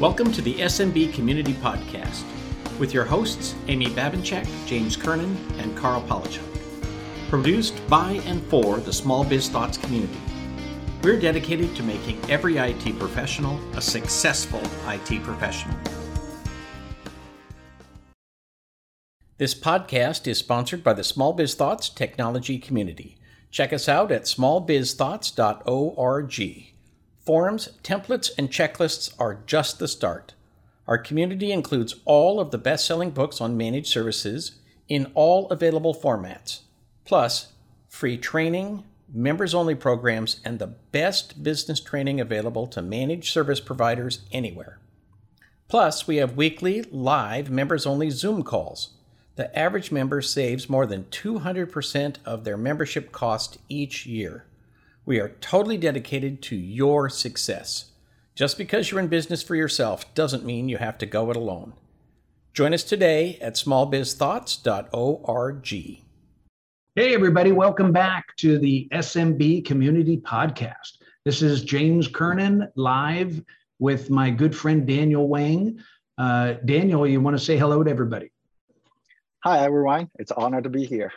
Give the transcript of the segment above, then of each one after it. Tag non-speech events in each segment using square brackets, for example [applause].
Welcome to the SMB Community Podcast with your hosts, Amy Babinchak, James Kernan, and Karl Palachuk. Produced by and for the Small Biz Thoughts community. We're dedicated to making every IT professional a successful IT professional. This podcast is sponsored by the Small Biz Thoughts technology community. Check us out at smallbizthoughts.org. Forums, templates, and checklists are just the start. Our community includes all of the best selling books on managed services in all available formats, plus free training, members only programs, and the best business training available to managed service providers anywhere. Plus, we have weekly, live, members only Zoom calls. The average member saves more than 200% of their membership cost each year. We are totally dedicated to your success. Just because you're in business for yourself doesn't mean you have to go it alone. Join us today at smallbizthoughts.org. Hey, everybody, welcome back to the SMB Community Podcast. This is James Kernan live with my good friend Daniel Wang. Uh, Daniel, you want to say hello to everybody? Hi, everyone. It's an honor to be here.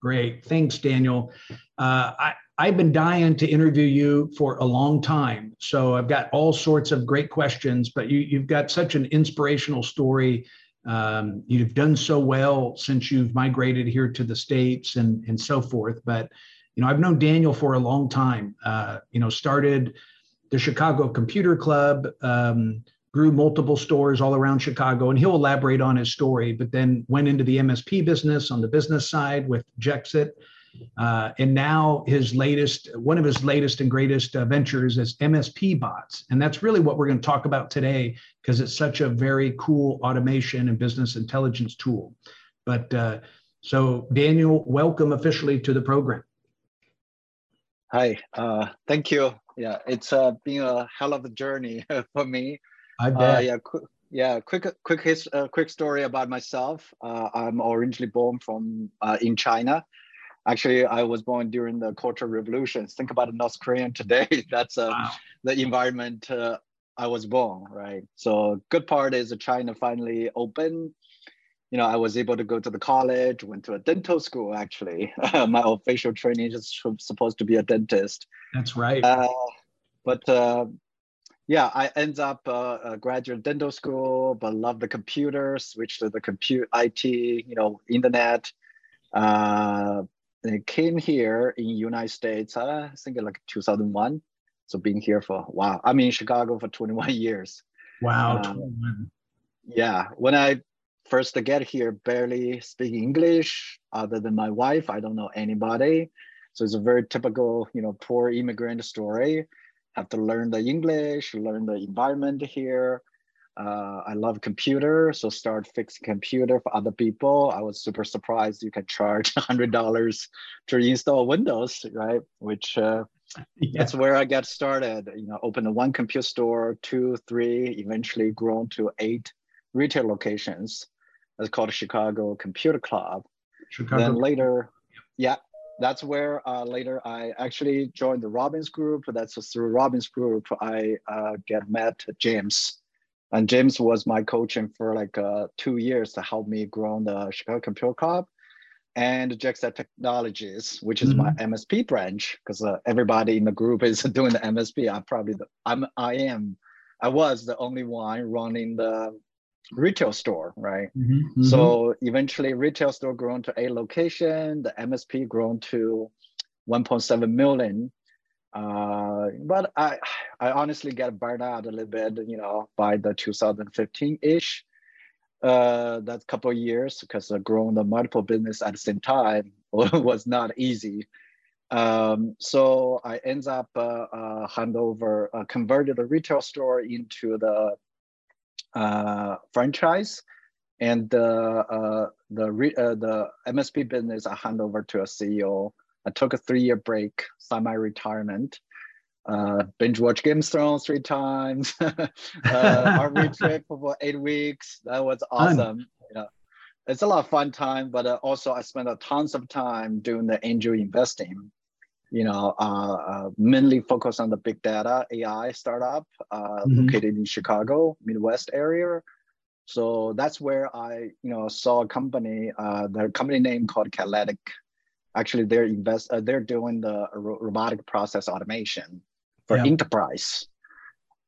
Great. Thanks, Daniel. Uh, I, I've been dying to interview you for a long time. So I've got all sorts of great questions, but you, you've got such an inspirational story. Um, you've done so well since you've migrated here to the States and, and so forth. But, you know, I've known Daniel for a long time, uh, you know, started the Chicago Computer Club, um, grew multiple stores all around Chicago, and he'll elaborate on his story, but then went into the MSP business on the business side with Jexet uh, and now his latest, one of his latest and greatest uh, ventures is MSP bots. And that's really what we're going to talk about today because it's such a very cool automation and business intelligence tool. But uh, so, Daniel, welcome officially to the program. Hi, uh, thank you. Yeah, it's uh, been a hell of a journey [laughs] for me. I uh, bet. yeah, qu- yeah. Quick, quick, his, quick story about myself. I'm originally born from in China, Actually, I was born during the Cultural Revolution. Think about a North Korean today. [laughs] That's uh, wow. the environment uh, I was born, right? So good part is China finally opened. You know, I was able to go to the college, went to a dental school. Actually, [laughs] my official training is supposed to be a dentist. That's right. Uh, but uh, yeah, I end up uh, a graduate dental school, but love the computer. Switched to the compute IT, you know, internet. Uh, they came here in United States, uh, I think like 2001. So been here for wow. I'm in Chicago for 21 [laughs] years. Wow. Um, yeah. When I first get here, barely speak English other than my wife. I don't know anybody. So it's a very typical, you know, poor immigrant story. Have to learn the English, learn the environment here. Uh, I love computer, so start fixing computer for other people. I was super surprised you can charge [laughs] hundred dollars to install Windows, right? Which uh, [laughs] yeah. that's where I got started. You know, opened a one computer store, two, three, eventually grown to eight retail locations. It's called Chicago Computer Club. Chicago. Then later, yeah, that's where uh, later I actually joined the Robbins Group. That's through Robbins Group I uh, get met James and James was my coaching for like uh, two years to help me grow the Chicago Computer Club and Jexet Technologies, which is mm-hmm. my MSP branch, because uh, everybody in the group is [laughs] doing the MSP. I'm probably the I'm I am I was the only one running the retail store, right? Mm-hmm. Mm-hmm. So eventually, retail store grown to a location, the MSP grown to 1.7 million uh, but I, I honestly get burned out a little bit, you know, by the 2015-ish, uh, that couple years, because uh, growing the multiple business at the same time [laughs] was not easy. Um, so I ends up uh, uh, hand over, uh, converted the retail store into the uh, franchise, and the uh, the re- uh, the MSP business I hand over to a CEO I took a three year break, semi retirement. Uh, binge watch Game of Thrones three times. [laughs] uh, [laughs] army trip for eight weeks. That was awesome. Yeah, it's a lot of fun time, but uh, also I spent a tons of time doing the angel investing. you know, uh, uh, mainly focused on the big data AI startup uh, mm-hmm. located in Chicago, Midwest area. So that's where I, you know, saw a company, uh, their company name called Catalytic. Actually, they're invest, uh, they're doing the robotic process automation for yeah. enterprise.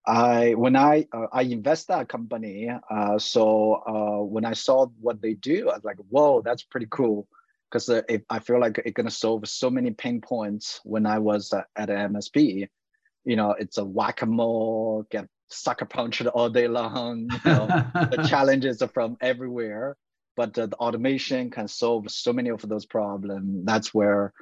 I when I uh, I invest that company, uh, so uh, when I saw what they do, I was like, whoa, that's pretty cool because uh, I feel like it's gonna solve so many pain points when I was uh, at MSP. You know, it's a whack-a-mole, get sucker punched all day long. You know, [laughs] the challenges are from everywhere, but uh, the automation can solve so many of those problems. That's where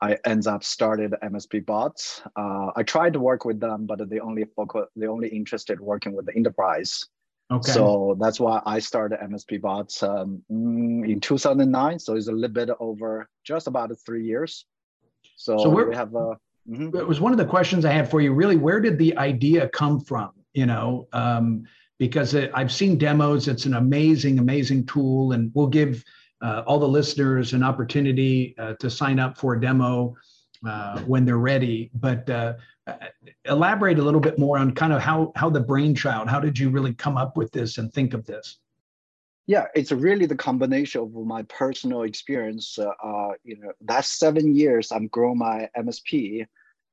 I ends up started MSP bots. Uh, I tried to work with them, but they only focus, they only interested working with the enterprise. Okay. So that's why I started MSP Bots um, mm, in 2009. So it's a little bit over just about three years. So, so we have a. Mm-hmm. It was one of the questions I had for you. Really, where did the idea come from? You know, um, because it, I've seen demos. It's an amazing, amazing tool, and we'll give uh, all the listeners an opportunity uh, to sign up for a demo uh, when they're ready. But uh, uh, elaborate a little bit more on kind of how how the brainchild how did you really come up with this and think of this yeah it's really the combination of my personal experience uh, you know that seven years i'm growing my msp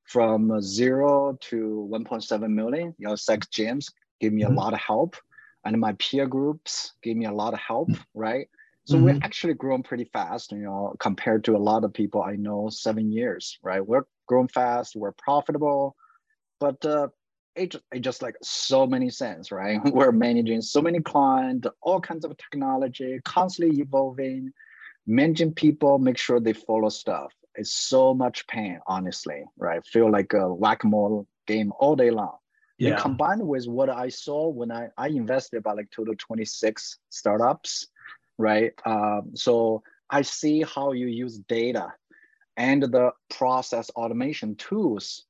from zero to 1.7 million you know sex james gave me mm-hmm. a lot of help and my peer groups gave me a lot of help right so mm-hmm. we're actually growing pretty fast you know compared to a lot of people i know seven years right we're grown fast, we're profitable, but uh, it, it just like so many sense, right? [laughs] we're managing so many clients, all kinds of technology, constantly evolving, managing people, make sure they follow stuff. It's so much pain, honestly, right? Feel like a whack-a-mole game all day long. Yeah. And combined with what I saw when I, I invested about like total 26 startups, right? Um, so I see how you use data and the process automation tools,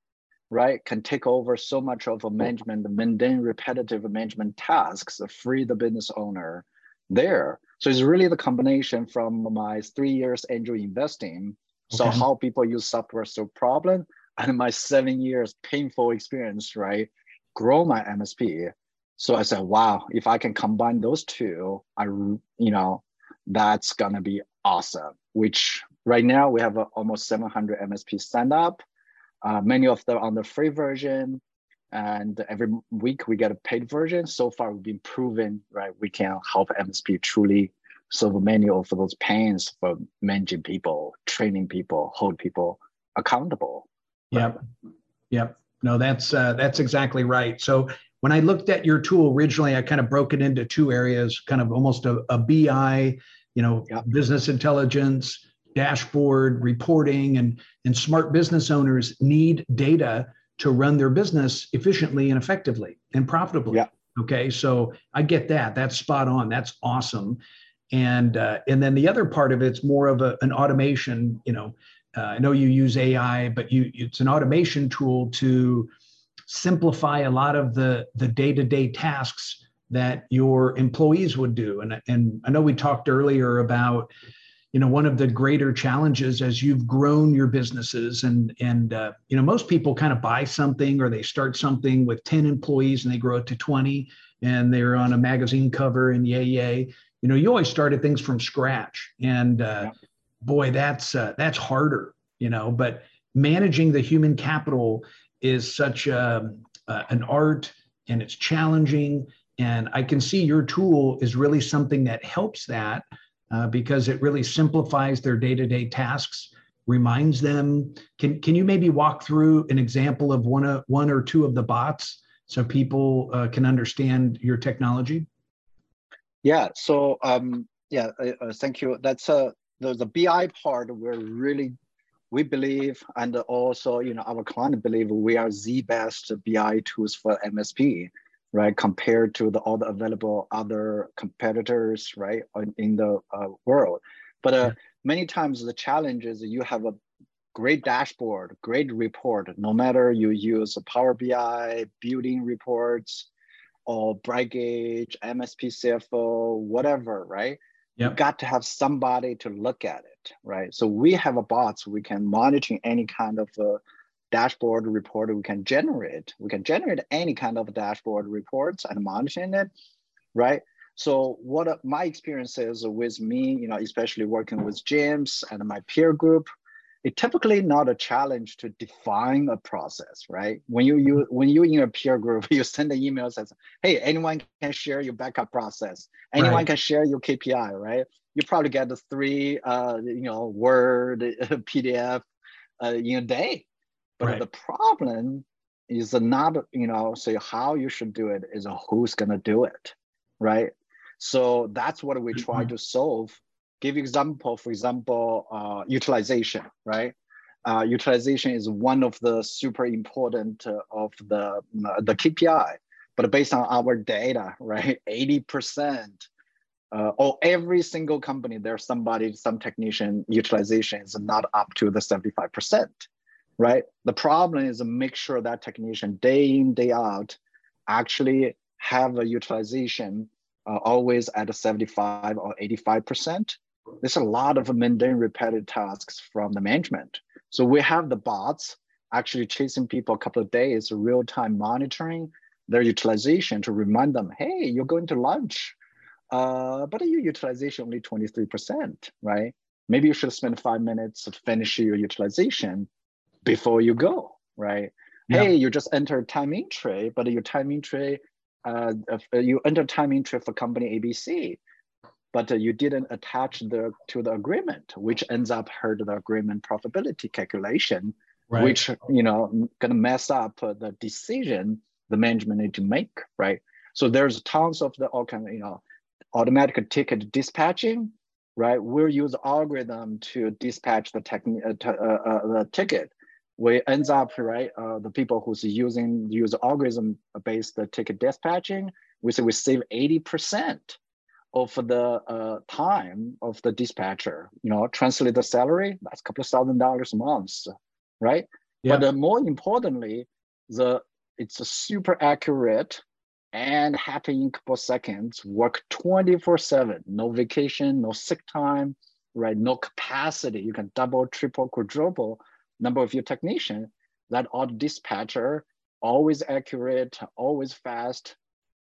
right, can take over so much of a management, mundane, repetitive management tasks, free the business owner there. So it's really the combination from my three years angel investing, so okay. how people use software solve problem, and my seven years painful experience, right, grow my MSP. So I said, wow, if I can combine those two, I, you know, that's gonna be awesome. Which Right now, we have uh, almost 700 MSP stand up. Uh, many of them on the free version, and every week we get a paid version. So far, we've been proven right we can help MSP truly solve many of those pains for managing people, training people, hold people accountable. Yep, yep. No, that's uh, that's exactly right. So when I looked at your tool originally, I kind of broke it into two areas, kind of almost a, a BI, you know, yep. business intelligence, dashboard reporting and, and smart business owners need data to run their business efficiently and effectively and profitably. Yeah. Okay, so I get that. That's spot on. That's awesome. And uh, and then the other part of it's more of a, an automation. You know, uh, I know you use AI, but you it's an automation tool to simplify a lot of the the day to day tasks that your employees would do. And and I know we talked earlier about you know one of the greater challenges as you've grown your businesses and and uh, you know most people kind of buy something or they start something with 10 employees and they grow it to 20 and they're on a magazine cover and yay yay you know you always started things from scratch and uh, yeah. Boy that's uh, that's harder you know but managing the human capital is such a, um, uh, an art and it's challenging. And i can see your tool is really something that helps that uh, because it really simplifies their day-to-day tasks reminds them. Can can you maybe walk through an example of one of one or two of the bots so people uh, can understand your technology? Yeah so um yeah uh, uh thank you. That's uh the, the bi part we're really we believe and also you know our client believe we are the best bi tools for msp right, compared to the all the available other competitors, right, in the uh, world. But uh, many times the challenge is you have a great dashboard, great report, no matter you use Power BI, building reports, or Brightgauge, MSP CFO, whatever, right? Yep. You got to have somebody to look at it, right? So we have a bots, we can monitor any kind of uh, dashboard report we can generate. We can generate any kind of dashboard reports and monitoring it, right? So what my experience is with me, you know, especially working with James and my peer group, it's typically not a challenge to define a process, right? When you, you when you in a peer group, [laughs] you send an email says, "Hey, anyone can share your backup process. Anyone right. can share your KPI, right?" You probably get the three, uh, you know, Word, [laughs] PDF, uh, in a day. But right. the problem is not, you know, say how you should do it is who's gonna do it, right? So that's what we try mm-hmm. to solve. Give example, for example, uh, utilization, right? Uh, utilization is one of the super important uh, of the, uh, the KPI, but based on our data, [laughs] right, 80%, uh, or every single company, there's somebody, some technician utilization is not up to the 75%, right? The problem is make sure that technician day in, day out actually have a utilization uh, always at a 75 or 85%. There's a lot of mundane repetitive tasks from the management. So we have the bots actually chasing people a couple of days, real-time monitoring their utilization to remind them, hey, you're going to lunch, uh, but your utilization only 23%, right? Maybe you should spend five minutes to finish your utilization before you go, right? Yeah. Hey, you just entered time entry, but your time entry uh, uh, you enter time entry for company ABC, but uh, you didn't attach the to the agreement, which ends up hurt the agreement profitability calculation, right. which you know gonna mess up uh, the decision the management need to make, right? So there's tons of the all kind of you know automatic ticket dispatching, right? We'll use algorithm to dispatch the, techni- uh, uh, uh, the ticket we ends up right uh, the people who's using use algorithm based ticket dispatching we say we save 80% of the uh, time of the dispatcher you know translate the salary that's a couple of thousand dollars a month right yeah. but uh, more importantly the it's a super accurate and happy in couple seconds work 24 7 no vacation no sick time right no capacity you can double triple quadruple number of your technician, that auto dispatcher, always accurate, always fast.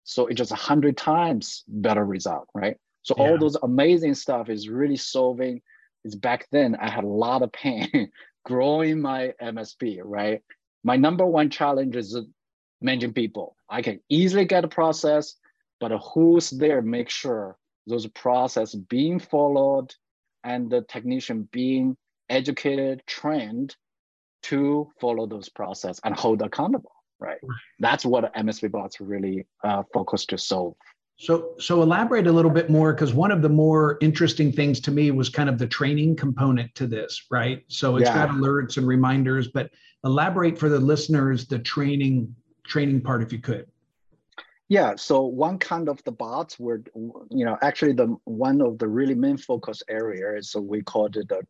So it's just a hundred times better result, right? So yeah. all those amazing stuff is really solving. Is back then I had a lot of pain [laughs] growing my MSP, right? My number one challenge is managing people. I can easily get a process, but who's there make sure those process being followed and the technician being educated, trained to follow those process and hold accountable, right? That's what MSP bots really uh, focus to solve. So, so elaborate a little bit more because one of the more interesting things to me was kind of the training component to this, right? So it's yeah. got alerts and reminders, but elaborate for the listeners the training training part if you could. Yeah, so one kind of the bots were, you know, actually the one of the really main focus areas, so we called it the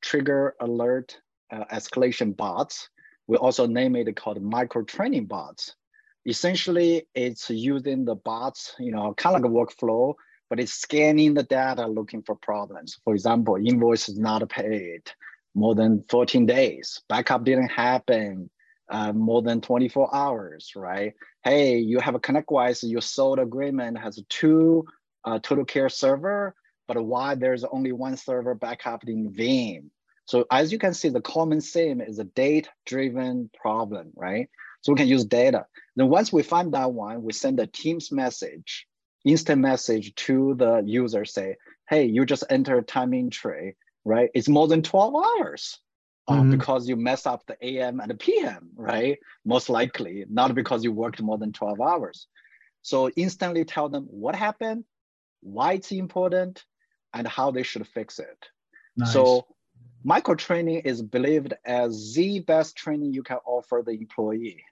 trigger alert uh, escalation bots. We also name it called micro training bots. Essentially, it's using the bots, you know, kind of like a workflow, but it's scanning the data looking for problems. For example, invoice is not paid more than 14 days, backup didn't happen uh, more than 24 hours, right? Hey, you have a ConnectWise, your sold agreement has two uh, total care server, but why there's only one server backup in Veeam? So as you can see, the common theme is a date-driven problem, right? So we can use data. Then once we find that one, we send a Teams message, instant message to the user say, hey, you just entered timing entry, right? It's more than 12 hours. Uh, mm-hmm. because you mess up the AM and the PM, right? Most likely, not because you worked more than 12 hours. So instantly tell them what happened, why it's important, and how they should fix it. Nice. So micro training is believed as the best training you can offer the employee,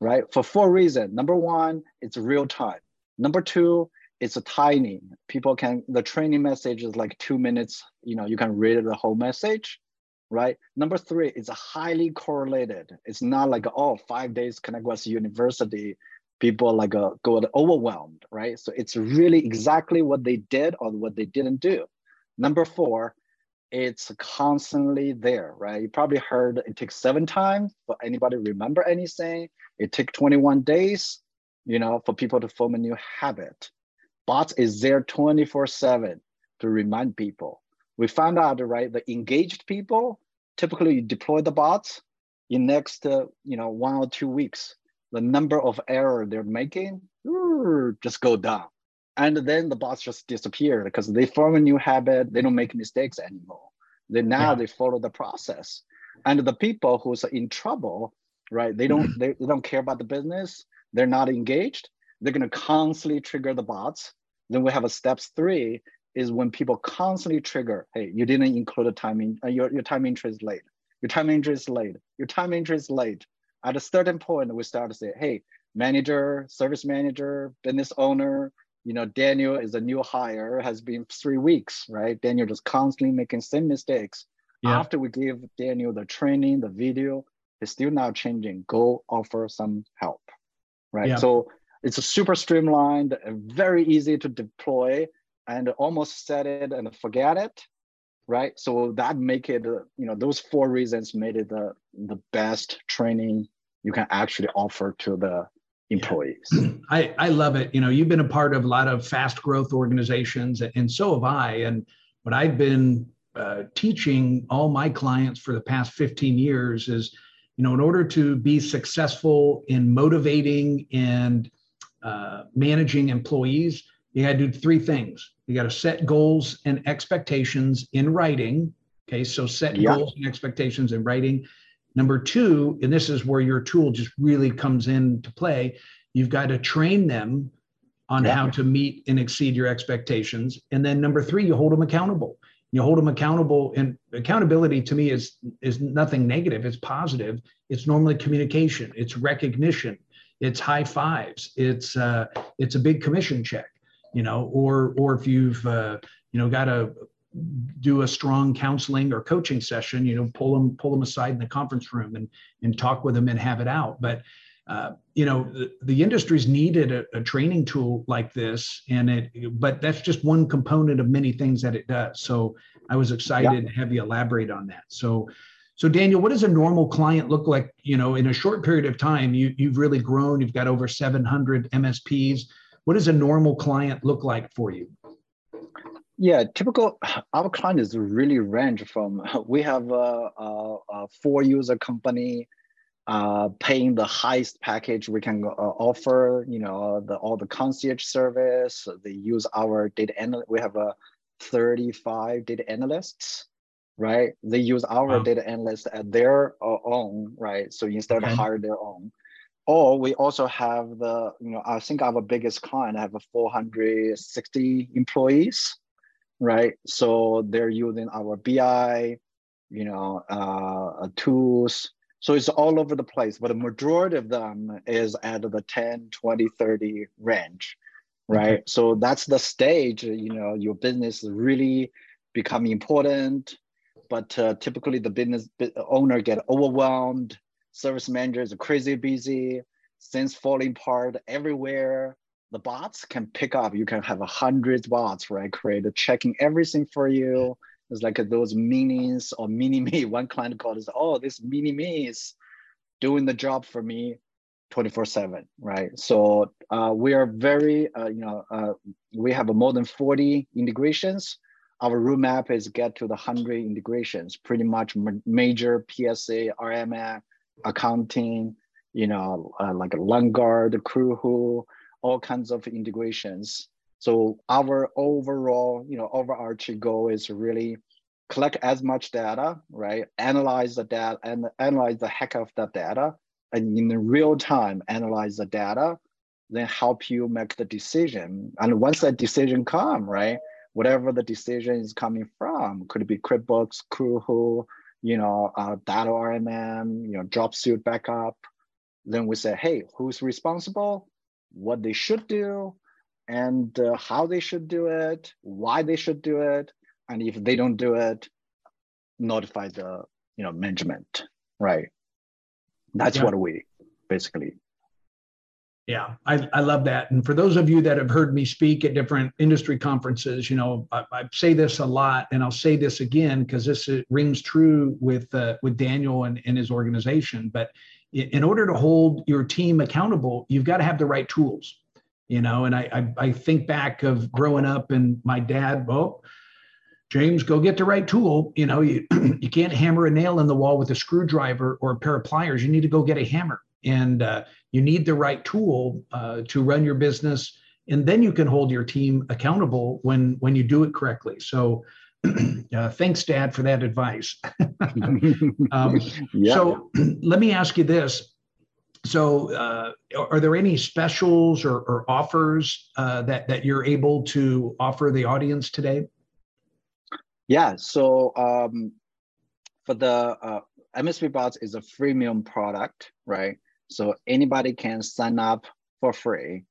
right? For four reasons. Number one, it's real time. Number two, it's a tiny. People can, the training message is like two minutes, you know, you can read the whole message, right? Number three, it's highly correlated. It's not like, oh, five days ConnectWise University, people like uh, go overwhelmed, right? So it's really exactly what they did or what they didn't do. Number four, it's constantly there, right? You probably heard it takes seven times, but anybody remember anything? It took 21 days, you know, for people to form a new habit. Bots is there 24 seven to remind people. We found out, right, the engaged people, typically you deploy the bots in next, uh, you know, one or two weeks, the number of error they're making just go down. And then the bots just disappear because they form a new habit. They don't make mistakes anymore. they now yeah. they follow the process. And the people who's in trouble, right? They don't they, they don't care about the business. They're not engaged. They're gonna constantly trigger the bots. Then we have a steps three is when people constantly trigger, hey, you didn't include a timing, uh, your, your time entry is late. Your time entry is late. Your time entry is late. At a certain point, we start to say, hey, manager, service manager, business owner, you know, Daniel is a new hire, has been three weeks, right? Daniel just constantly making same mistakes. Yeah. After we give Daniel the training, the video, he's still now changing. Go offer some help, right? Yeah. So it's a super streamlined, uh, very easy to deploy, and almost set it and forget it, right? So that make it, uh, you know, those four reasons made it the the best training you can actually offer to the employees. [clears throat] I, I love it. You know, you've been a part of a lot of fast growth organizations, and so have I. And what I've been uh, teaching all my clients for the past 15 years is, you know, in order to be successful in motivating and uh, managing employees, you got to do three things. You got to set goals and expectations in writing. Okay, so set yeah. goals and expectations in writing. Number two, and this is where your tool just really comes into play, you've got to train them on yeah. how to meet and exceed your expectations. And then number three, you hold them accountable. You hold them accountable, and accountability to me is is nothing negative. It's positive. It's normally communication. It's recognition. It's high fives. It's uh, it's a big commission check, you know. Or or if you've uh, you know got a do a strong counseling or coaching session you know pull them pull them aside in the conference room and and talk with them and have it out. But uh, you know the, the industry's needed a, a, training tool like this and it but that's just one component of many things that it does. So i was excited yeah. to have you elaborate on that. So so daniel what does a normal client look like you know in a short period of time? You, you've really grown. You've got over 700 msps what does a normal client look like for you yeah, typical. Our client is really range from [laughs] we have a, a, a four user company uh, paying the highest package we can uh, offer. You know, the all the concierge service. They use our data analyst. We have a 35 data analysts, right? They use our wow. data analysts at their uh, own, right? So instead okay. of hire their own. Or we also have the, you know, I think our biggest client have a 460 employees right? So they're using our BI, you know, uh, tools. So it's all over the place, but the majority of them is at the 10, 20, 30 range, right? Okay. So that's the stage, you know, your business really become important, but uh, typically the business owner get overwhelmed, service managers are crazy busy, things falling apart everywhere, the bots can pick up. You can have a hundred bots, right? Create checking everything for you. It's like those minis or mini me. [laughs] One client called us, oh, this mini me is doing the job for me 24 seven, right? So uh, we are very, uh, you know, uh, we have more than 40 integrations. Our roadmap is get to the 100 integrations, pretty much major PSA, rma accounting, you know, uh, like a Liongard, Crewhu, all kinds of integrations. So our overall, you know, overarching goal is really collect as much data, right? Analyze the data and analyze the heck of the data, and in real time analyze the data, then help you make the decision. And once that decision come, right, whatever the decision is coming from, could be QuickBooks, Crewhu, you know, uh, Datto RMM, you know, Dropsuite backup. Then we say, hey, who's responsible? What they should do and uh, how they should do it, why they should do it, and if they don't do it, notify the you know management, right? That's yeah. what we basically. Yeah, I, I love that. And for those of you that have heard me speak at different industry conferences, you know, I, I say this a lot, and I'll say this again because this rings true with uh, with Daniel and, and his organization. But in order to hold your team accountable, you've got to have the right tools. You know, and I I, I think back of growing up and my dad, well, James, go get the right tool. You know, you [clears throat] you can't hammer a nail in the wall with a screwdriver or a pair of pliers. You need to go get a hammer and uh, you need the right tool uh, to run your business and then you can hold your team accountable when when you do it correctly so [clears throat] uh, thanks dad for that advice [laughs] um, yeah. so [clears throat] let me ask you this so uh, are there any specials or, or offers uh, that that you're able to offer the audience today yeah so um, for the uh, msp bots is a freemium product right so anybody can sign up for free.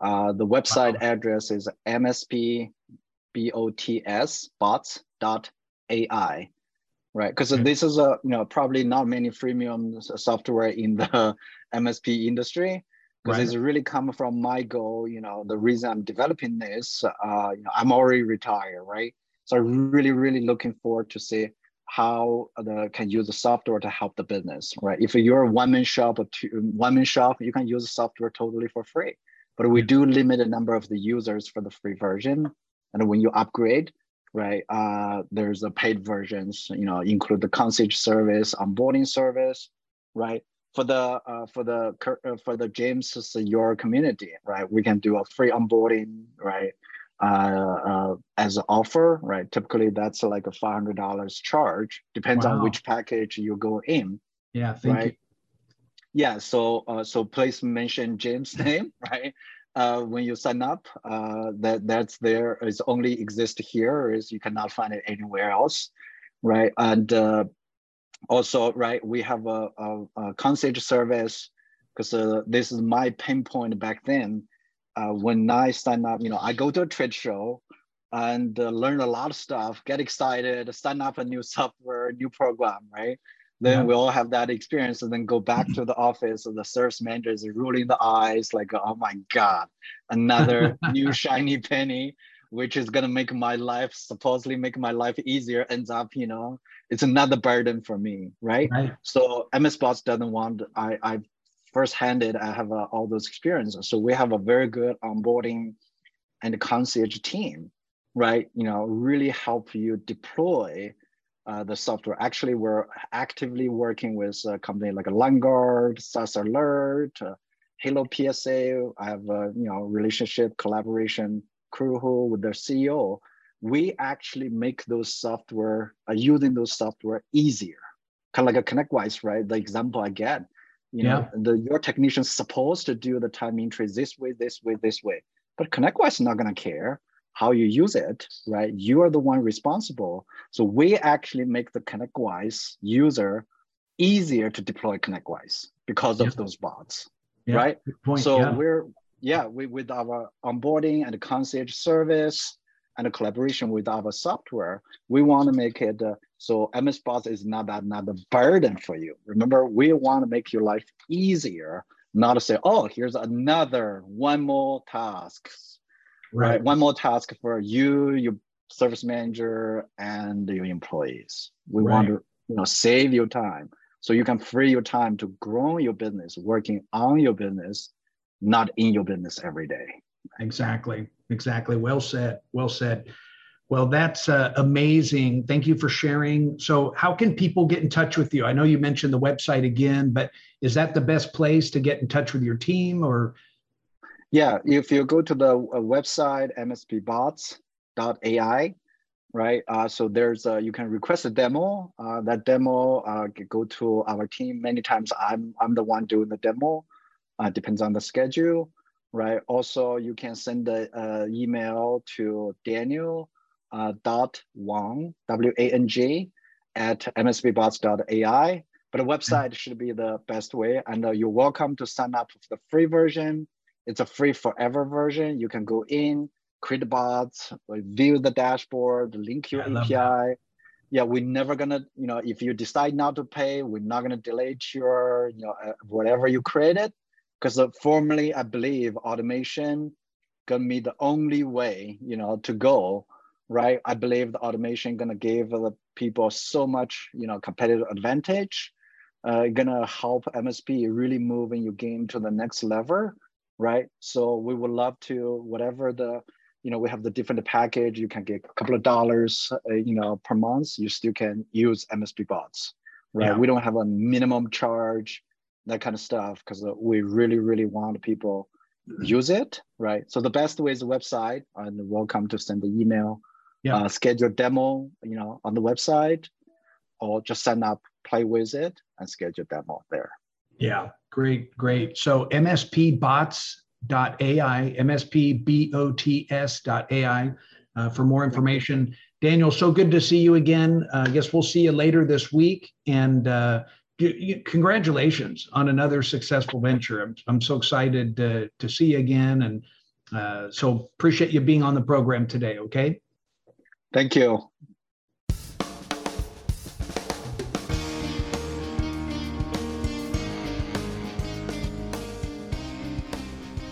Uh, the website wow. address is mspbots.ai, right? Because okay. this is a you know probably not many freemium software in the [laughs] MSP industry because right. it's really come from my goal. You know, the reason I'm developing this, uh, you know, I'm already retired, right? So I'm really, really looking forward to see how the can use the software to help the business, right? If you're a one-man shop or two, one-man shop, you can use the software totally for free. But we do limit the number of the users for the free version. And when you upgrade, right, uh, there's a paid versions, you know, include the concierge service, onboarding service, right? For the uh, for the uh, for the James your community, right? We can do a free onboarding, right? uh, uh, as an offer, right? Typically, that's like a five hundred dollars charge. Depends wow. on which package you go in. Yeah, thank right? you. Yeah, so uh, so please mention James' [laughs] name, right? Uh, when you sign up, uh, that that's there is only exist here. Is you cannot find it anywhere else, right? And uh, also, right, we have a, a, a concierge service because uh, this is my pain point back then uh, when I sign up, you know, I go to a trade show and uh, learn a lot of stuff, get excited, sign up a new [laughs] software, new program, right? Then yeah. we all have that experience and then go back to the office and the service manager is rolling the eyes like, oh my God, another [laughs] new shiny penny, which is gonna make my life, supposedly make my life easier, ends up, you know, it's another burden for me, right? right. So MS Bots doesn't want, I, I first-handed, I have uh, all those experiences. So we have a very good onboarding and concierge team, right? You know, really help you deploy uh, the software. Actually, we're actively working with a company like a Liongard, SaaS Alert, uh, Halo PSA. I have a you know relationship collaboration Crewhu with their CEO. We actually make those software uh, using those software easier, kind of like a ConnectWise, right? The example I get you know, the your technician's supposed to do the time entries this way, this way, this way. But ConnectWise is not going to care how you use it, right? You are the one responsible. So we actually make the ConnectWise user easier to deploy ConnectWise because yeah. of those bots, yeah. right? So yeah. we're yeah, we with our onboarding and concierge service and a collaboration with our software, we want to make it uh, so MS Bots is not that not a burden for you. Remember, we want to make your life easier, not to say, oh, here's another one more task, right? right? One more task for you, your service manager, and your employees. We right. want to you know save your time so you can free your time to grow your business, working on your business, not in your business every day. Exactly. Exactly. Well said. Well said. Well, that's uh, amazing. Thank you for sharing. So, how can people get in touch with you? I know you mentioned the website again, but is that the best place to get in touch with your team or? Yeah, if you go to the uh, website mspbots.ai, right? Uh, so there's a, you can request a demo. Uh, that demo uh, go to our team. Many times I'm I'm the one doing the demo. Uh, depends on the schedule right? Also, you can send the uh, email to Daniel uh, dot Wang, W-A-N-G, at mspbots.ai. But the website mm. should be the best way. And uh, you're welcome to sign up for the free version. It's a free forever version. You can go in, create bots, view the dashboard, link your yeah, API. Yeah, we're never gonna, you know, if you decide not to pay, we're not gonna delete your, you know, uh, whatever you created because uh, formally I believe automation gonna be the only way, you know, to go, right? I believe the automation gonna give the people so much, you know, competitive advantage. Uh, gonna help MSP really moving your game to the next level, right? So we would love to whatever the, you know, we have the different package. You can get a couple of dollars, uh, you know, per month. You still can use MSP bots, right? Yeah. We don't have a minimum charge, that kind of stuff, because uh, we really, really want people use it, right? So the best way is the website, and welcome to send the email, yeah. uh, schedule demo, you know, on the website, or just sign up, play with it, and schedule demo there. Yeah, great, great. So mspbots.ai, mspbots.ai uh, for more information. Daniel, so good to see you again. Uh, I guess we'll see you later this week. And uh, congratulations on another successful venture. I'm, I'm so excited to, to see you again. And uh, so appreciate you being on the program today. Okay. Thank you.